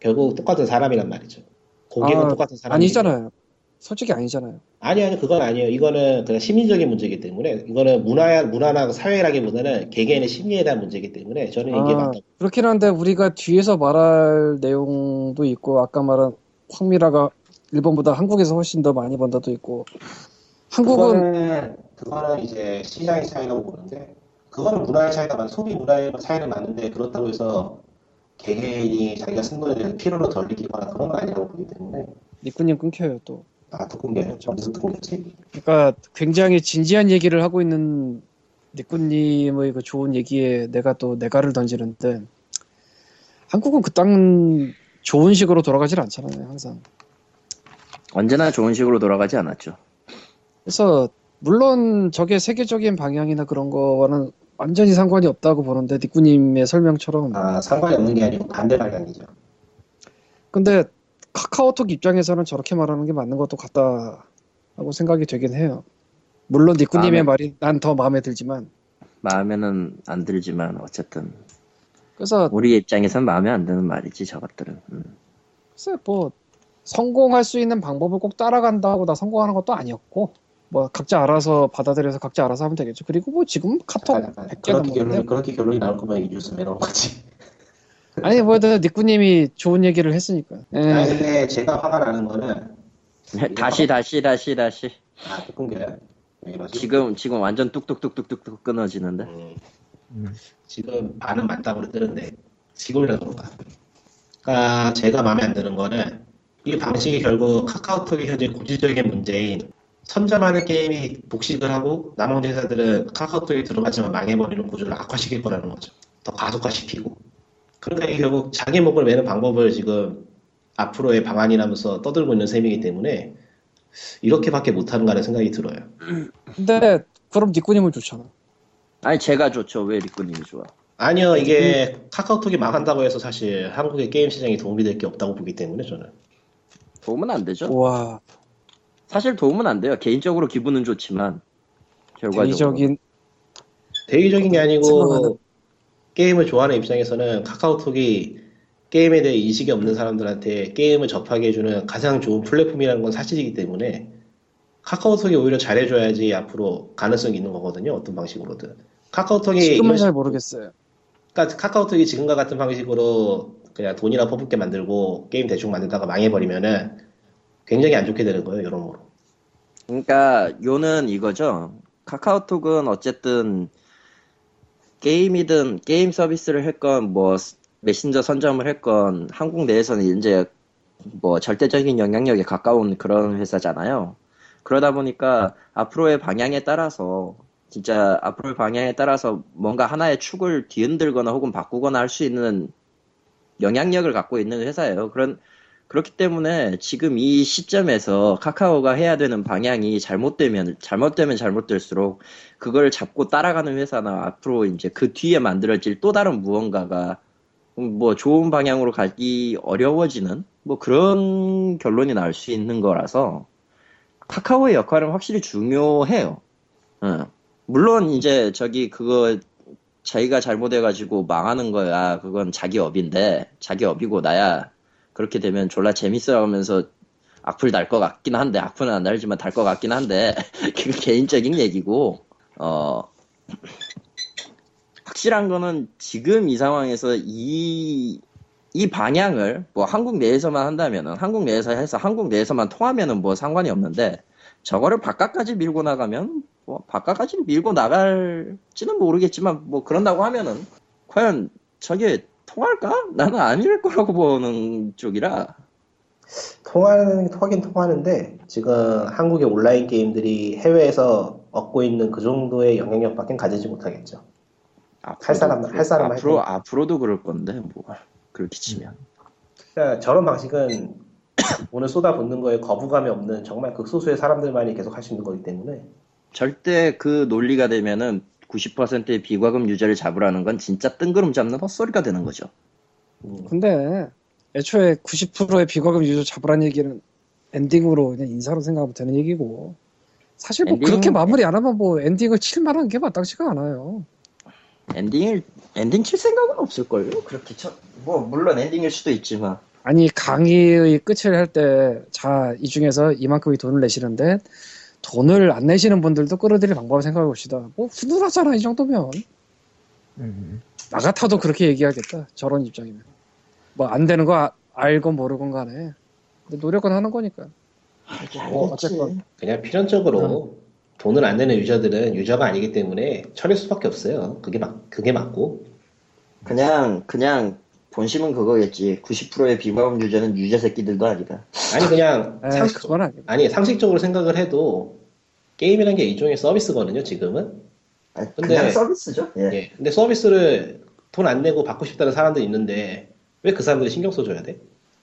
결국 똑같은 사람이란 말이죠. 고객은 아, 똑같은 사람이 아니잖아요. 솔직히 아니잖아요. 아니 아니 그건 아니에요. 이거는 그냥 심리적인 문제이기 때문에 이거는 문화 문화나 사회라기보다는 개개인의 심리에 대한 문제이기 때문에 저는 이게 아, 맞다. 그렇긴 한데 우리가 뒤에서 말할 내용도 있고 아까 말한 황미라가 일본보다 한국에서 훨씬 더 많이 번다도 있고 한국은 그거는 그거는 이제 시장의 차이라고 보는데 그거는 문화의 차이다. 소비 문화의 차이는 맞는데 그렇다고 해서 개개인이 자기가 쓴 돈에 대해서 피로를 덜 느끼거나 그런 건 아니라고 보기 때문에 니꾸님 끊겨요 또. 아 듣고게 점수 듣고겠지. 그러니까 굉장히 진지한 얘기를 하고 있는 니꾸님의 그 좋은 얘기에 내가 또 내가를 던지는데 한국은 그땅 좋은 식으로 돌아가질 않잖아요 항상. 언제나 좋은 식으로 돌아가지 않았죠. 그래서 물론 저게 세계적인 방향이나 그런 거와는 완전히 상관이 없다고 보는데 니꾸님의 설명처럼 아 상관이 없는 게 아니고 반대 방향이죠. 근데 카카오톡 입장에서는 저렇게 말하는 게 맞는 것도 같다 하고 생각이 되긴 해요. 물론 니꾸님의 마음에- 말이 난 더 마음에 들지만 마음에는 안 들지만 어쨌든 그래서 우리 입장에선 마음에 안 드는 말이지 저것들은. 음. 글쎄 뭐 성공할 수 있는 방법을 꼭 따라간다고 다 성공하는 것도 아니었고 뭐 각자 알아서 받아들여서 각자 알아서 하면 되겠죠. 그리고 뭐 지금 카톡 약간, 약간 100개 그렇게 결론이 그렇게 결론이 나올 거면 이 뉴스 매너온 거지. 아니 뭐든 니꾸님이 좋은 얘기를 했으니까. 예. 아니 근데 제가 화가 나는 거는 다시 다시 다시 다시. 아 끊겨요. 지금 지금 완전 뚝뚝뚝뚝뚝뚝 끊어지는데. 음, 음. 지금 반은 맞다고 뜨는데 지금이라 그런가. 그러니까 제가 마음에 안 드는 거는 이 방식이 결국 카카오톡의 현재 고질적인 문제인 선점하는 게임이 복식을 하고 나머지 회사들은 카카오톡에 들어가지만 망해버리는 구조를 악화시킬 거라는 거죠. 더 가속화시키고. 그러니까 이게 결국 자기 목을 매는 방법을 지금 앞으로의 방안이라면서 떠들고 있는 셈이기 때문에 이렇게밖에 못하는가라는 생각이 들어요. 근데 그럼 니꾸님은 좋잖아. 아니 제가 좋죠. 왜 리꾸님이 좋아? 아니요, 이게 카카오톡이 망한다고 해서 사실 한국의 게임 시장에 도움이 될 게 없다고 보기 때문에 저는. 도움은 안 되죠. 와 사실 도움은 안 돼요. 개인적으로 기분은 좋지만 결과적으로. 대의적인 대의적인 게 아니고 생각하는- 게임을 좋아하는 입장에서는 카카오톡이 게임에 대해 인식이 없는 사람들한테 게임을 접하게 해주는 가장 좋은 플랫폼이라는 건 사실이기 때문에 카카오톡이 오히려 잘해줘야지 앞으로 가능성이 있는 거거든요. 어떤 방식으로든. 카카오톡이 지금은 이런 잘 모르겠어요. 그러니까 카카오톡이 지금과 같은 방식으로 그냥 돈이나 퍼붓게 만들고 게임 대충 만들다가 망해버리면은 굉장히 안 좋게 되는 거예요, 여러모로. 그러니까 요는 이거죠. 카카오톡은 어쨌든 게임이든 게임 서비스를 했건 뭐 메신저 선점을 했건 한국 내에서는 이제 뭐 절대적인 영향력에 가까운 그런 회사잖아요. 그러다 보니까 앞으로의 방향에 따라서 진짜 앞으로의 방향에 따라서 뭔가 하나의 축을 뒤흔들거나 혹은 바꾸거나 할 수 있는 영향력을 갖고 있는 회사예요. 그런 그렇기 때문에 지금 이 시점에서 카카오가 해야 되는 방향이 잘못되면 잘못되면 잘못될수록 그걸 잡고 따라가는 회사나 앞으로 이제 그 뒤에 만들어질 또 다른 무언가가 뭐 좋은 방향으로 가기 어려워지는 뭐 그런 결론이 나올 수 있는 거라서 카카오의 역할은 확실히 중요해요. 응. 물론 이제 저기 그거 자기가 잘못해가지고 망하는 거야. 그건 자기 업인데 자기 업이고 나야 그렇게 되면 졸라 재밌어 하면서 악플 달 것 같긴 한데 악플은 안 달지만 달 것 같긴 한데 그건 개인적인 얘기고 어 확실한 거는 지금 이 상황에서 이, 이 방향을 뭐 한국 내에서만 한다면은 한국 내에서 해서 한국 내에서만 통하면은 뭐 상관이 없는데 저거를 바깥까지 밀고 나가면 뭐 바깥까지 밀고 나갈지는 모르겠지만 뭐 그런다고 하면은 과연 저게 통할까? 나는 아닐 거라고 보는 쪽이라 통하는, 통하긴 통하는데, 지금 한국의 온라인 게임들이 해외에서 얻고 있는 그 정도의 영향력밖에 가지지 못하겠죠. 할 사람- 할 사람 앞으로 할 앞으로도 그럴 건데 뭐 그렇게 치면 그러니까 저런 방식은 오늘 쏟아붓는 거에 거부감이 없는 정말 극소수의 사람들만이 계속 할 수 있는 거기 때문에 절대 그 논리가 되면은 90%의 비과금 유저를 잡으라는 건 진짜 뜬구름 잡는 헛소리가 되는 거죠. 음, 근데 애초에 90%의 비과금 유저 잡으라는 얘기는 엔딩으로 그냥 인사로 생각하면 되는 얘기고 사실 뭐 엔딩- 그렇게 마무리 안 하면 뭐 엔딩을 칠 만한 게 마땅치가 않아요. 엔딩을 엔딩 칠 생각은 없을 걸요. 그렇게 쳐, 뭐 물론 엔딩일 수도 있지만 아니 강의의 끝을 할 때 자 이 중에서 이만큼의 돈을 내시는데 돈을 안 내시는 분들도 끌어들일 방법을 생각해 봅시다. 뭐 훈훈하잖아 이 정도면 음. 나 같아도 그렇게 얘기하겠다 저런 입장이면 뭐 안 되는 거 아- 알건 모르건 간에 근데 노력은 하는 거니까 뭐 어쨌건 그냥 필연적으로 돈을 안 내는 유저들은 유저가 아니기 때문에 처릴 수밖에 없어요. 그게 맞, 그게 맞고. 그냥 그냥 본심은 그거겠지. 90%의 비과금 유저는 유저 새끼들도 아니다. 아니 그냥 에이, 상식, 그건 아니고 아니 상식적으로 생각을 해도 게임이란 게 일종의 서비스거든요. 지금은. 아니, 근데- 그냥 서비스죠. 예. 예. 근데 서비스를 돈 안 내고 받고 싶다는 사람들이 있는데 왜 그 사람들이 신경 써줘야 돼?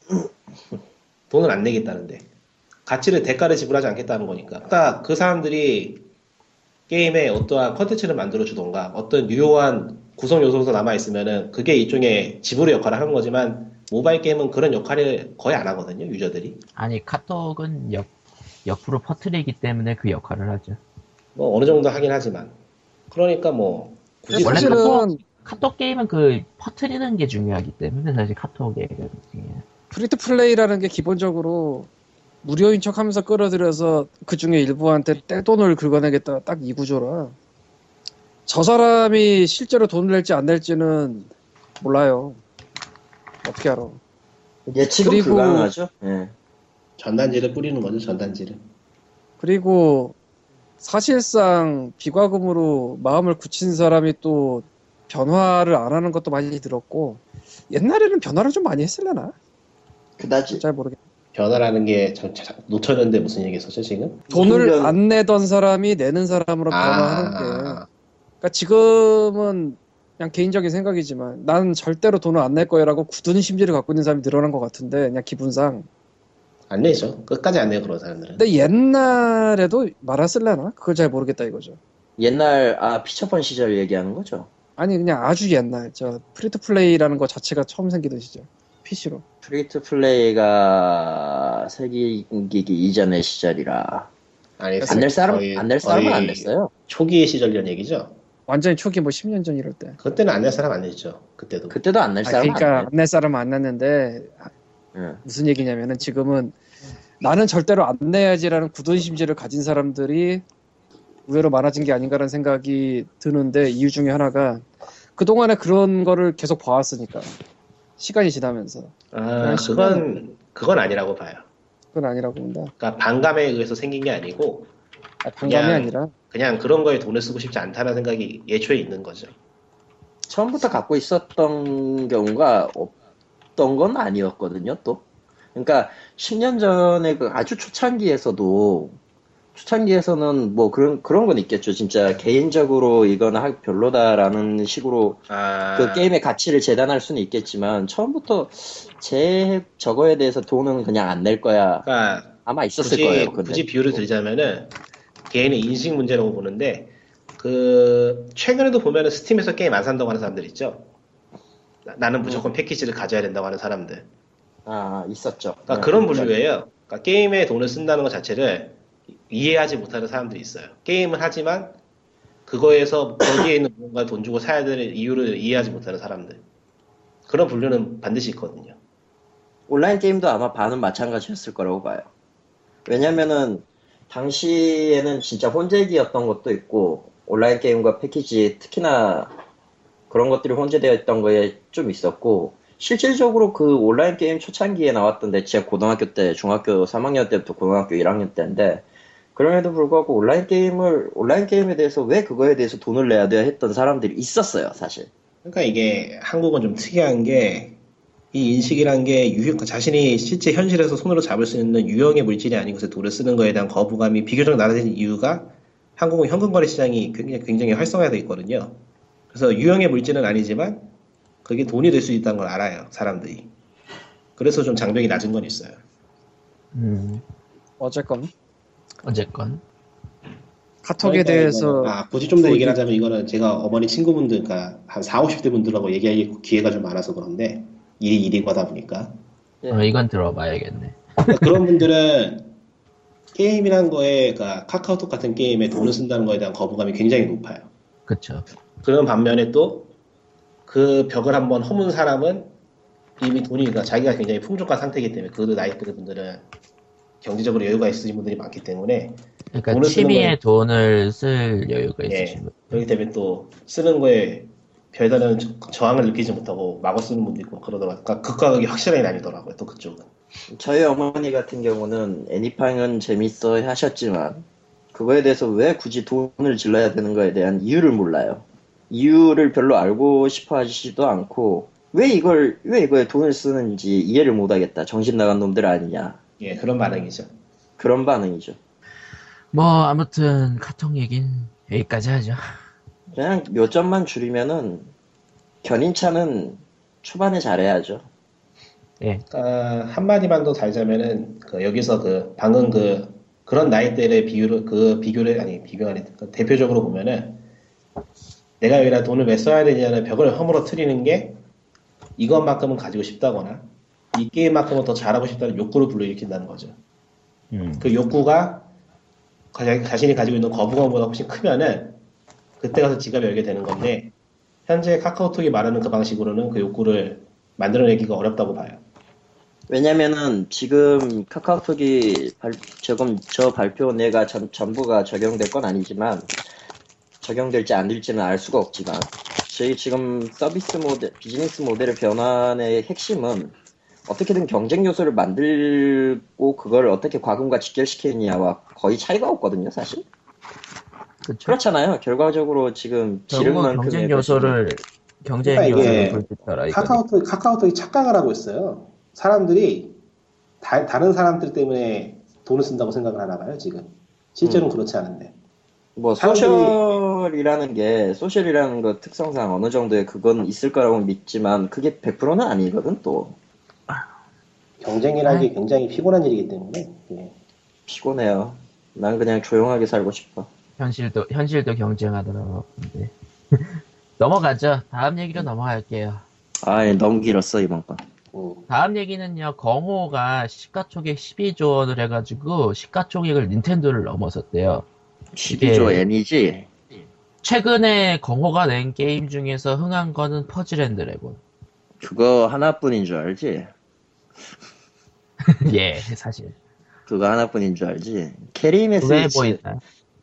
돈을 안 내겠다는데 가치를 대가를 지불하지 않겠다는 거니까. 그러니까 그 사람들이 게임에 어떠한 컨텐츠를 만들어 주던가 어떤 유효한 구성 요소가 남아 있으면은 그게 일종의 지불의 역할을 하는 거지만 모바일 게임은 그런 역할을 거의 안 하거든요 유저들이 아니 카톡은 역 옆으로 퍼트리기 때문에 그 역할을 하죠. 뭐 어느 정도 하긴 하지만 그러니까 뭐 굳이 원래 사실은 카톡- 카톡 게임은 그 퍼트리는 게 중요하기 때문에 사실 카톡에. free to play라는 게 기본적으로 무료인 척 하면서 끌어들여서 그 중에 일부한테 떼돈을 긁어내겠다 딱 이 구조라 저 사람이 실제로 돈을 낼지 안 낼지는 몰라요 어떻게 알아 예측은 그리고- 불가능하죠. 예. 전단지를 뿌리는 거죠 전단지를 그리고 사실상 비과금으로 마음을 굳힌 사람이 또 변화를 안 하는 것도 많이 들었고 옛날에는 변화를 좀 많이 했을려나? 그다지. 잘 모르겠. 변화라는 게 참- 참- 놓쳤는데 무슨 얘기했었죠 지금? 돈을 안 내던 사람이 내는 사람으로 변화하는 게. 아, 그러니까 지금은 그냥 개인적인 생각이지만 난 절대로 돈을 안 낼 거야라고 굳은 심지를 갖고 있는 사람이 늘어난 것 같은데 그냥 기분상. 안 내죠 끝까지 안 내요 그런 사람들은 근데 옛날에도 많았을려나? 그걸 잘 모르겠다 이거죠. 옛날 아 피처폰 시절 얘기하는 거죠. 아니 그냥 아주 옛날 저 free to play라는 거 자체가 처음 생기던 시절 PC로. free to play가 생기기 이전의 시절이라 아니 안 낼 사람 안 낼 사람은 안 냈어요. 초기 시절 이런 얘기죠 완전히 초기 뭐 10년 전 이럴 때. 그때는 안 낼 사람 안 냈죠 그때도 그때도 안낼 아, 사람은 그러니까 안안낼 사람은 안 냈는데 내. 예. 무슨 얘기냐면은 지금은 나는 절대로 안 내야지라는 굳은 심지를 가진 사람들이 의외로 많아진 게 아닌가라는 생각이 드는데 이유 중에 하나가 그 동안에 그런 거를 계속 봐왔으니까 시간이 지나면서 아, 그냥 그건 그건 아니라고 봐요. 그건 아니라고 본다 그러니까 반감에 의해서 생긴 게 아니고 아, 반감이 그냥- 아니라 그냥 그런 거에 돈을 쓰고 싶지 않다는 생각이 예초에 있는 거죠. 처음부터 갖고 있었던 경우가 없던 건 아니었거든요, 또. 그러니까 10년 전에 그 아주 초창기에서도 초창기에서는 뭐 그런 그런 건 있겠죠. 진짜 개인적으로 이건 하- 별로다라는 식으로 아, 그 게임의 가치를 재단할 수는 있겠지만 처음부터 제 저거에 대해서 돈은 그냥 안 낼 거야. 그러니까 아마 있었을 굳이 거예요. 근데. 굳이 비유를 드리자면은 개인의 인식 문제라고 보는데 그 최근에도 보면은 스팀에서 게임 안 산다고 하는 사람들 있죠. 나- 나는 무조건 패키지를 가져야 된다고 하는 사람들. 아 있었죠. 그러니까 네, 그런 그러니까 분류예요. 그러니까 게임에 돈을 쓴다는 것 자체를 이해하지 못하는 사람들이 있어요. 게임은 하지만 그거에서 거기에 있는 뭔가 돈 주고 사야 될 이유를 이해하지 못하는 사람들. 그런 분류는 반드시 있거든요. 온라인 게임도 아마 반은 마찬가지였을 거라고 봐요. 왜냐면은 당시에는 진짜 혼재기였던 것도 있고 온라인 게임과 패키지 특히나 그런 것들이 혼재되어 있던 거에 좀 있었고 실질적으로 그 온라인 게임 초창기에 나왔던 데 제가 고등학교 때 중학교 3학년 때부터 고등학교 1학년 때인데 그럼에도 불구하고 온라인 게임을 온라인 게임에 대해서 왜 그거에 대해서 돈을 내야 돼 했던 사람들이 있었어요 사실. 그러니까 이게 한국은 좀 특이한 게 이 인식이란 게 유형, 자신이 실제 현실에서 손으로 잡을 수 있는 유형의 물질이 아닌 것에 돈을 쓰는 거에 대한 거부감이 비교적 낮아진 이유가 한국은 현금 거래 시장이 굉장히, 굉장히 활성화되어 있거든요. 그래서 유형의 물질은 아니지만 그게 돈이 될 수 있다는 걸 알아요, 사람들이. 그래서 좀 장벽이 낮은 건 있어요. 음, 어쨌건 어쨌건. 카톡에 그러니까 대해서 아, 굳이 좀 더 얘기를 하자면 이거는 제가 어머니 친구분들, 그러니까 한 4, 50대 분들하고 얘기할 기회가 좀 많아서 그런데 일이 일이 거다 보니까 예. 어, 이건 들어봐야겠네. 그러니까 그런 분들은 게임이란 거에 그러니까 카카오톡 같은 게임에 돈을 쓴다는 거에 대한 거부감이 굉장히 높아요. 그쵸. 그런 반면에 또 그 벽을 한번 허문 사람은 이미 돈이 그러니까 자기가 굉장히 풍족한 상태이기 때문에 그 나이대 분들은 경제적으로 여유가 있으신 분들이 많기 때문에 그러니까 돈을 쓰는 취미에 거에- 돈을 쓸 여유가 예. 있으신 분. 그렇기 때문에 또 쓰는 거에 별다른 저- 저항을 느끼지 못하고 마구 쓰는 분도 있고 그러더라고요. 그러니까 극과 극이 확실하게 나뉘더라고요. 또 그쪽은. 저희 어머니 같은 경우는 애니팡은 재밌어 하셨지만 그거에 대해서 왜 굳이 돈을 질러야 되는 거에 대한 이유를 몰라요. 이유를 별로 알고 싶어 하시지도 않고 왜 이걸 왜 이거에 돈을 쓰는지 이해를 못 하겠다. 정신 나간 놈들 아니냐. 예, 그런 반응이죠. 그런 반응이죠. 뭐, 아무튼, 카톡 얘긴 여기까지 하죠. 그냥 요점만 줄이면은 견인차는 초반에 잘해야죠. 예. 그러니까 한마디만 더 달자면은 그 여기서 그 방금 그 그런 나이대의 비율을 그 비교를 아니 비교가 아니 그 대표적으로 보면은 내가 여기다 돈을 왜 써야 되냐는 벽을 허물어 트리는 게 이것만큼은 가지고 싶다거나 이 게임만큼은 더 잘하고 싶다는 욕구를 불러일으킨다는 거죠. 음. 그 욕구가 자- 자신이 가지고 있는 거부감보다 훨씬 크면은 그때 가서 지갑이 열게 되는 건데 현재 카카오톡이 말하는 그 방식으로는 그 욕구를 만들어내기가 어렵다고 봐요. 왜냐면은 지금 카카오톡이 발, 저금, 저 발표 내가 전, 전부가 적용될 건 아니지만 적용될지 안 될지는 알 수가 없지만 저희 지금 서비스 모델, 비즈니스 모델의 변환의 핵심은 어떻게든 경쟁 요소를 만들고 그걸 어떻게 과금과 직결시키느냐와 거의 차이가 없거든요, 사실. 그쵸. 그렇잖아요. 결과적으로 지금 지른 결국은 만큼의 경쟁 요소를 경쟁 그러니까 요소를 불빛더라 이거. 카카오톡, 카카오톡이 착각을 하고 있어요. 사람들이 다, 다른 사람들 때문에 돈을 쓴다고 생각을 하나 봐요, 지금. 실제로는 그렇지 않은데. 뭐 소셜이라는 게 소셜이라는 거 특성상 어느 정도의 그건 있을 거라고 믿지만 그게 100%는 아니거든 또 경쟁이라는 게 굉장히 피곤한 일이기 때문에. 예. 피곤해요. 난 그냥 조용하게 살고 싶어. 현실도 현실도 경쟁하더라고. 근데 넘어가죠. 다음 얘기로 넘어갈게요. 아 너무 길었어 이번 건. 음. 다음 얘기는요. 경호가 시가총액 12조 원을 해가지고 시가총액을 닌텐도를 넘어섰대요. 12조 이게- 엔이지. 최근에 경호가 낸 게임 중에서 흥한 거는 퍼즐 앤 드래곤. 그거 하나뿐인 줄 알지? 예, 사실. 그거 하나뿐인 줄 알지? 캐리메 왜 보이나?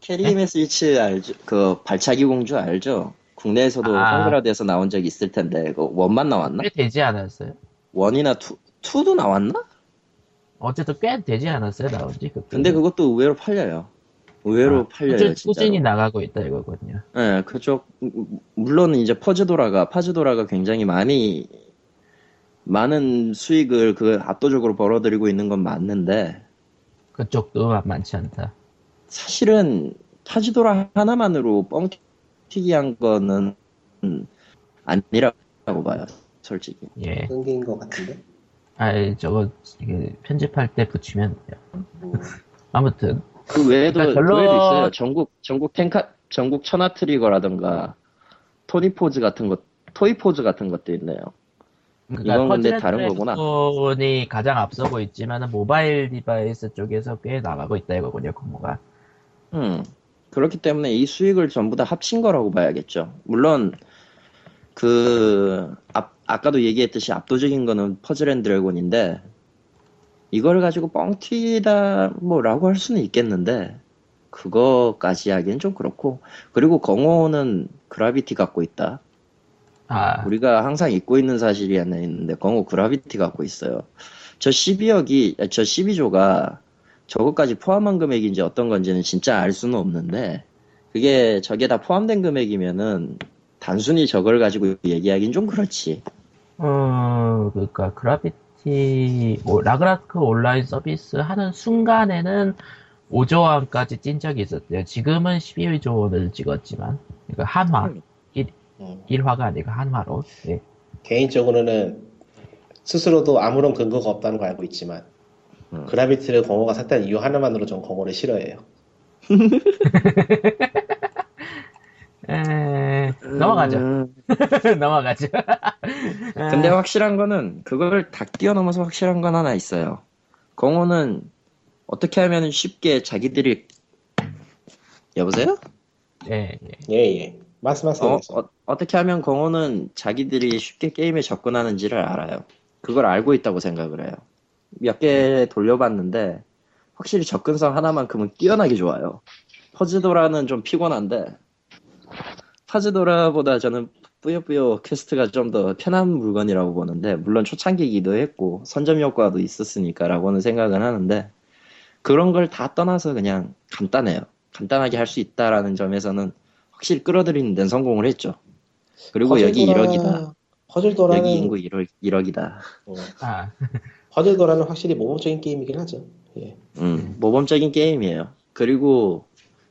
캐리메 스위치 알죠? 그 발차기 공주 알죠? 국내에서도 아. 한글화돼서 나온 적이 있을 텐데 그 원만 나왔나? 꽤 되지 않았어요? 원이나 투 투도 나왔나? 어쨌든 꽤 되지 않았어요, 나온지. 근데 그것도 의외로 팔려요. 의외로 아, 팔려요, 꾸준-. 꾸준히 나가고 있다 이거거든요. 네, 그쪽 물론 이제 퍼즈도라가 파즈도라가 굉장히 많이 많은 수익을 그 압도적으로 벌어들이고 있는 건 맞는데 그쪽도 만만치 않다. 사실은 파즈도라 하나만으로 뻥튀기한 거는 아니라고 봐요, 솔직히. 예. 끊긴 것 같은데. 아, 저거 이게 편집할 때 붙이면 돼요. 음. 아무튼 그 외에도 그러니까 그 결론- 외에도 있어요. 전국 전국 텐카 전국 천하 트리거라든가 토니 포즈 같은 것 토이 포즈 같은 것도 있네요. 이건 근데 다른 거구나. 이 가장 앞서고 있지만 모바일 디바이스 쪽에서 꽤 나가고 있다 이거군요, 공호가. 음, 그렇기 때문에 이 수익을 전부 다 합친 거라고 봐야겠죠. 물론, 그, 앞, 아까도 얘기했듯이 압도적인 거는 퍼즐 앤 드래곤인데, 이걸 가지고 뻥튀기다, 뭐, 라고 할 수는 있겠는데, 그거까지 하기엔 좀 그렇고, 그리고 공호는 그라비티 갖고 있다. 아, 우리가 항상 잊고 있는 사실이 하나 있는데, 공호 그라비티 갖고 있어요. 저 12억이, 저 12조가 저것까지 포함한 금액인지 어떤 건지는 진짜 알 수는 없는데, 그게 저게 다 포함된 금액이면은, 단순히 저걸 가지고 얘기하긴 좀 그렇지. 어, 그러니까 그라비티 뭐, 라그라크 온라인 서비스 하는 순간에는 5조 원까지 찐 적이 있었대요. 지금은 12조 원을 찍었지만, 그러니까 한화, 음. 1화가 아니고 한화로. 예. 개인적으로는 스스로도 아무런 근거가 없다는 걸 알고 있지만 음. 그라비티를 공호가 샀다는 이유 하나만으로 전 공호를 싫어해요. 에, 넘어가죠. 음, 넘어가죠. 근데 확실한 거는, 그걸 다 뛰어넘어서 확실한 건 하나 있어요. 공호는 어떻게 하면 쉽게 자기들이, 여보세요? 예, 예. 예, 예. 말씀하세요. 어. 어, 떻게 하면 공호는 자기들이 쉽게 게임에 접근하는지를 알아요. 그걸 알고 있다고 생각을 해요. 몇 개 돌려봤는데 확실히 접근성 하나만큼은 뛰어나게 좋아요. 퍼즈도라는 좀 피곤한데 파즈도라보다 저는 뿌요뿌요 퀘스트가 좀 더 편한 물건이라고 보는데 물론 초창기이기도 했고 선점 효과도 있었으니까라고는 생각은 하는데 그런 걸 다 떠나서 그냥 간단해요. 간단하게 할 수 있다라는 점에서는 확실히 끌어들이는 데는 성공을 했죠. 그리고 여기 1억이다. 퍼즐도라는 여기 인구 1억, 1억이다. 어, 아, 퍼즐도라는 확실히 모범적인 게임이긴 하죠. 예. 음, 모범적인 게임이에요. 그리고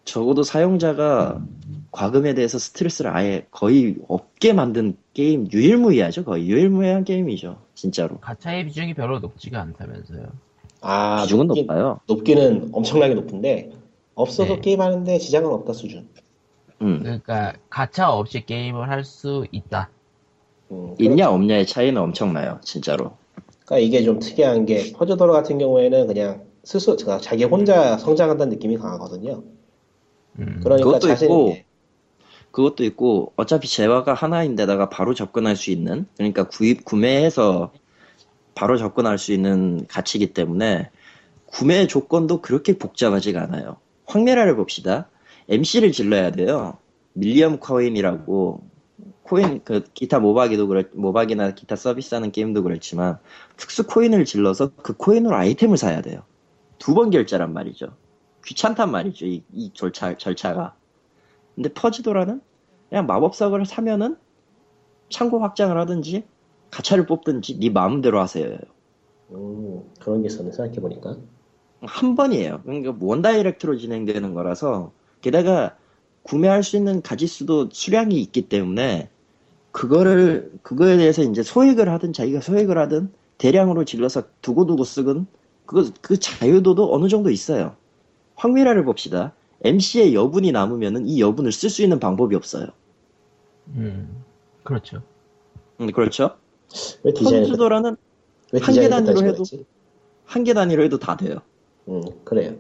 적어도 사용자가 과금에 대해서 스트레스를 아예 거의 없게 만든 게임 유일무이하죠. 거의 유일무이한 게임이죠. 진짜로. 가차의 비중이 별로 높지가 않다면서요. 아, 비중은 높긴- 높아요. 높기는 엄청나게 높은데 없어도 네. 게임하는데 지장은 없다 수준. 음. 그러니까 가차 없이 게임을 할 수 있다. 음, 있냐 없냐의 차이는 엄청나요, 진짜로. 그러니까 이게 좀 특이한 게 퍼즈도러 같은 경우에는 그냥 스스로 그러니까 자기 혼자 성장한다는 느낌이 강하거든요. 음. 그러니까 그것도 자신이 있고, 그것도 있고 어차피 재화가 하나인데다가 바로 접근할 수 있는 그러니까 구입 구매해서 바로 접근할 수 있는 가치이기 때문에 구매 조건도 그렇게 복잡하지가 않아요. 황미라를 봅시다. MC를 질러야 돼요. 밀리엄 코인이라고 코인 그 기타 모바기도 그렇 모바기나 기타 서비스하는 게임도 그렇지만 특수 코인을 질러서 그 코인으로 아이템을 사야 돼요. 두 번 결제란 말이죠. 귀찮단 말이죠. 이, 이 절차 절차가. 근데 퍼즈도라는 그냥 마법석을 사면은 창고 확장을 하든지 가차를 뽑든지 네 마음대로 하세요. 음, 그런 게 있었네 생각해 보니까. 한 번이에요. 그러니까 원 다이렉트로 진행되는 거라서 게다가 구매할 수 있는 가지수도 수량이 있기 때문에 그거를 그거에 대해서 이제 소액을 하든 자기가 소액을 하든 대량으로 질러서 두고두고 쓰건 그거 그 자유도도 어느 정도 있어요. 황미라를 봅시다. MC의 여분이 남으면은 이 여분을 쓸 수 있는 방법이 없어요. 음. 그렇죠. 음, 그렇죠? 왜 한계 단위로 해도-? 한 개 단위로 해도 다 돼요. 음, 그래요.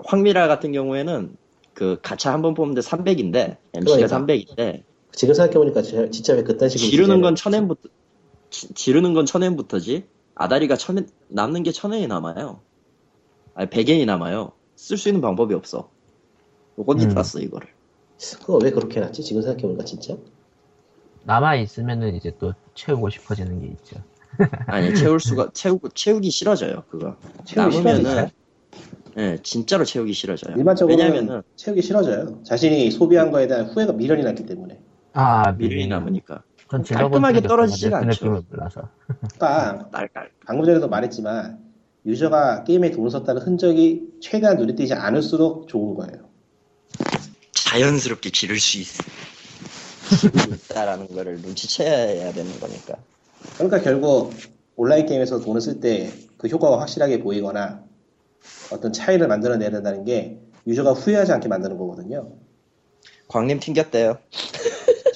황미라 같은 경우에는 그 가차 한 번 뽑는데 300인데 MC가 그러니까. 300인데 지금 생각해 보니까 진짜 왜 그딴 식으로 지르는 건 천엔부터 지- 지르는 건 천엔부터지 아다리가 천엔 남는 게 천엔이 남아요. 아니 백엔이 남아요. 쓸 수 있는 방법이 없어. 어디 음. 땄어 이거를? 그거 왜 그렇게 해놨지? 지금 생각해 보니까 진짜. 남아 있으면은 이제 또 채우고 싶어지는 게 있죠. 아니 채울 수가 채우고 채우기 싫어져요 그거. 남으면은? 예 진짜로 채우기 싫어져요. 일반적으로 왜냐면은 채우기 싫어져요. 자신이 소비한 거에 대한 후회가 미련이 났기 때문에. 아, 미련이 남으니까 전 깔끔하게 떨어지지가 그 않죠. 느낌을 몰라서. 그러니까 딸깔. 방금 전에도 말했지만 유저가 게임에 돈을 썼다는 흔적이 최대한 눈에 띄지 않을수록 좋은 거예요. 자연스럽게 지를 수 있, 있다라는 거를 눈치채야 되는 거니까. 그러니까 결국 온라인 게임에서 돈을 쓸 때 그 효과가 확실하게 보이거나 어떤 차이를 만들어내야 된다는 게 유저가 후회하지 않게 만드는 거거든요. 광님 튕겼대요.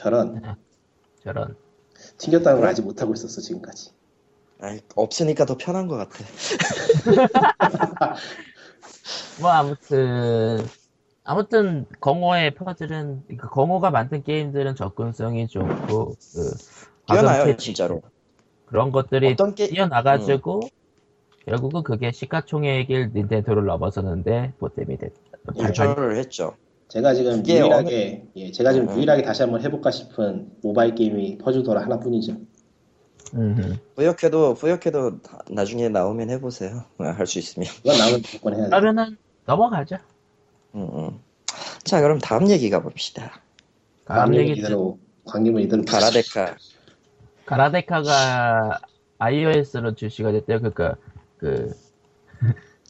저런 저런. 튕겼다는 걸 알지 못하고 있었어 지금까지. 아이, 없으니까 더 편한 것 같아. 뭐 아무튼 아무튼 공호의 퍼즐은 그 공호가 만든 게임들은 접근성이 좋고 그 뛰어나요, 진짜로. 그런 것들이 어떤 게 뛰어나가지고 결국은 그게 시가총액의 길 닌텐도를 넘어서는데 보탬이 됐다. 발판 발전을 했죠. 제가 지금 유일하게 예, 제가 지금 음. 유일하게 다시 한번 해볼까 싶은 모바일 게임이 퍼즐도라 하나뿐이죠. 음흠. 부역해도 부역해도 나중에 나오면 해보세요. 할 수 있으면. 이건 나오면 무조건 해야 돼. 그러면은 넘어가죠. 음, 음. 자 그럼 다음 얘기 가봅시다. 다음 얘기 이대로 광림을 이대로 가라데카. 가라데카가 iOS로 출시가 됐대요. 그러니까 그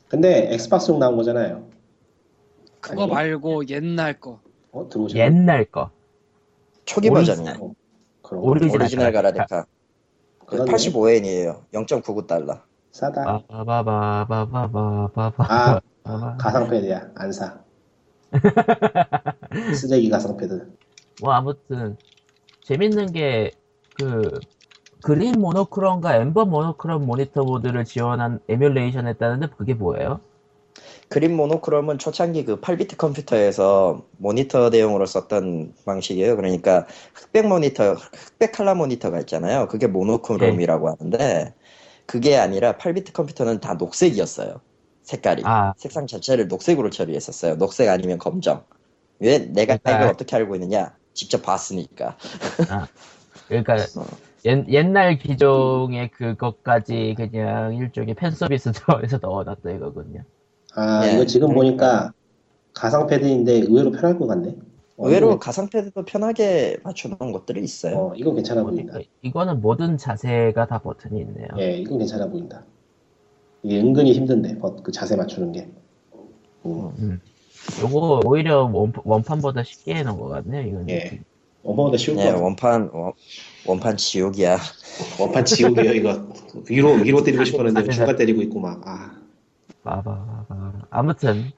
근데 엑스박스용 나온 거잖아요. 그거 아니. 말고 옛날 거. 어 들어오죠. 옛날 거 초기 오리지널. 버전이야. 어, 그럼 오리지널 오리지널 가라데카. 가라데카. 그러네. 85엔이에요. 0.99달러. 싸다. 바바바바바바바바 아 가상패드야 안 사. 쓰레기 가상패드. 뭐 아무튼 재밌는 게 그 green monochrome과 amber monochrome 모니터 모드를 지원한 에뮬레이션 했다는데 그게 뭐예요? green monochrome은 초창기 그 8비트 컴퓨터에서 모니터 대용으로 썼던 방식이에요. 그러니까 흑백 모니터, 흑백 칼라 모니터가 있잖아요. 그게 모노크롬이라고 하는데 그게 아니라 8비트 컴퓨터는 다 녹색이었어요. 색깔이. 아 색상 자체를 녹색으로 처리했었어요. 녹색 아니면 검정. 왜 내가 그러니까- 이걸 어떻게 알고 있느냐? 직접 봤으니까. 그러니까 어. 옛, 옛날 기종의 그것까지 그냥 일종의 팬 서비스에서 넣어놨다 이거군요. 아 네, 이거 지금 그러니까. 보니까 가상 패드인데 의외로 편할 것 같네. 어, 의외로 이거, 가상 패드도 편하게 맞춰놓은 것들이 있어요. 어 이건 괜찮아 보인다. 이거는 모든 자세가 다 버튼이 있네요. 예 이건 괜찮아 보인다. 이게 은근히 힘든데 버- 그 자세 맞추는 게. 음. 요거 오히려 원, 원판보다 쉽게 해놓은 것 같네요. 이거는. 예. 어머나 쉬울 것 네, 같아. 원판 원, 원판 지옥이야. 원판 지옥이에요 이거. 위로 위로 때리고 싶었는데 중간 때리고 있고 막. 아. 아무튼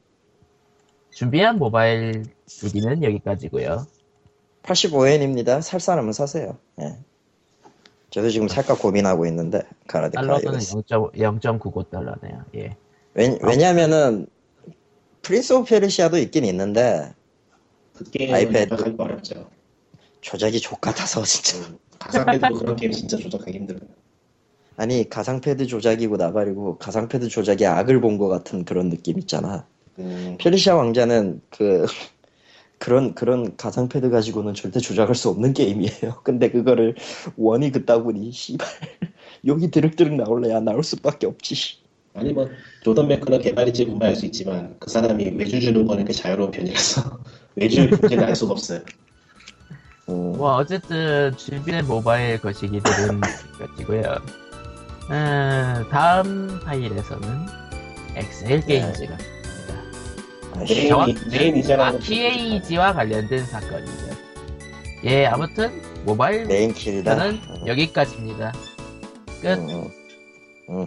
준비한 모바일 얘기는 여기까지고요. 85엔입니다. 살 사람은 사세요. 예. 저도 지금 살까 고민하고 있는데 가라데 달러는 프라이버스. 0.99 달러네요. 예. 왜, 왜냐면은 프린스 오브 페르시아도 있긴 있는데 그 게임은 아이패드. 조작하기 어렵죠. 조작이 좆 같아서 진짜. 가상패드도 그런 게임 진짜 조작하기 힘들어요. 아니 가상패드 조작이고 나발이고 가상패드 조작의 악을 본 것 같은 그런 느낌 있잖아. 음, 페르시아 왕자는 그 그런 그런 가상패드 가지고는 절대 조작할 수 없는 게임이에요. 근데 그거를 원이 그따구니 씨발 여기 드륵드륵 나올래야 나올 수밖에 없지. 아니 뭐 조던 맥크는 개발이지 분발할 수 있지만 그 사람이 외주 주는 거는 그 자유로운 편이라서 외주의 문제는 알 수가 없어요. 음, 뭐 어쨌든 준비된 모바일 거시기들은 여기까지고요. 음, 다음 파일에서는 엑셀 게임즈가 아이씨, 정확- 메인 메인 이제는 아키에이지와 관련된 사건이죠. 예, 아무튼 모바일. 저는 여기까지입니다. 끝. 음, 음.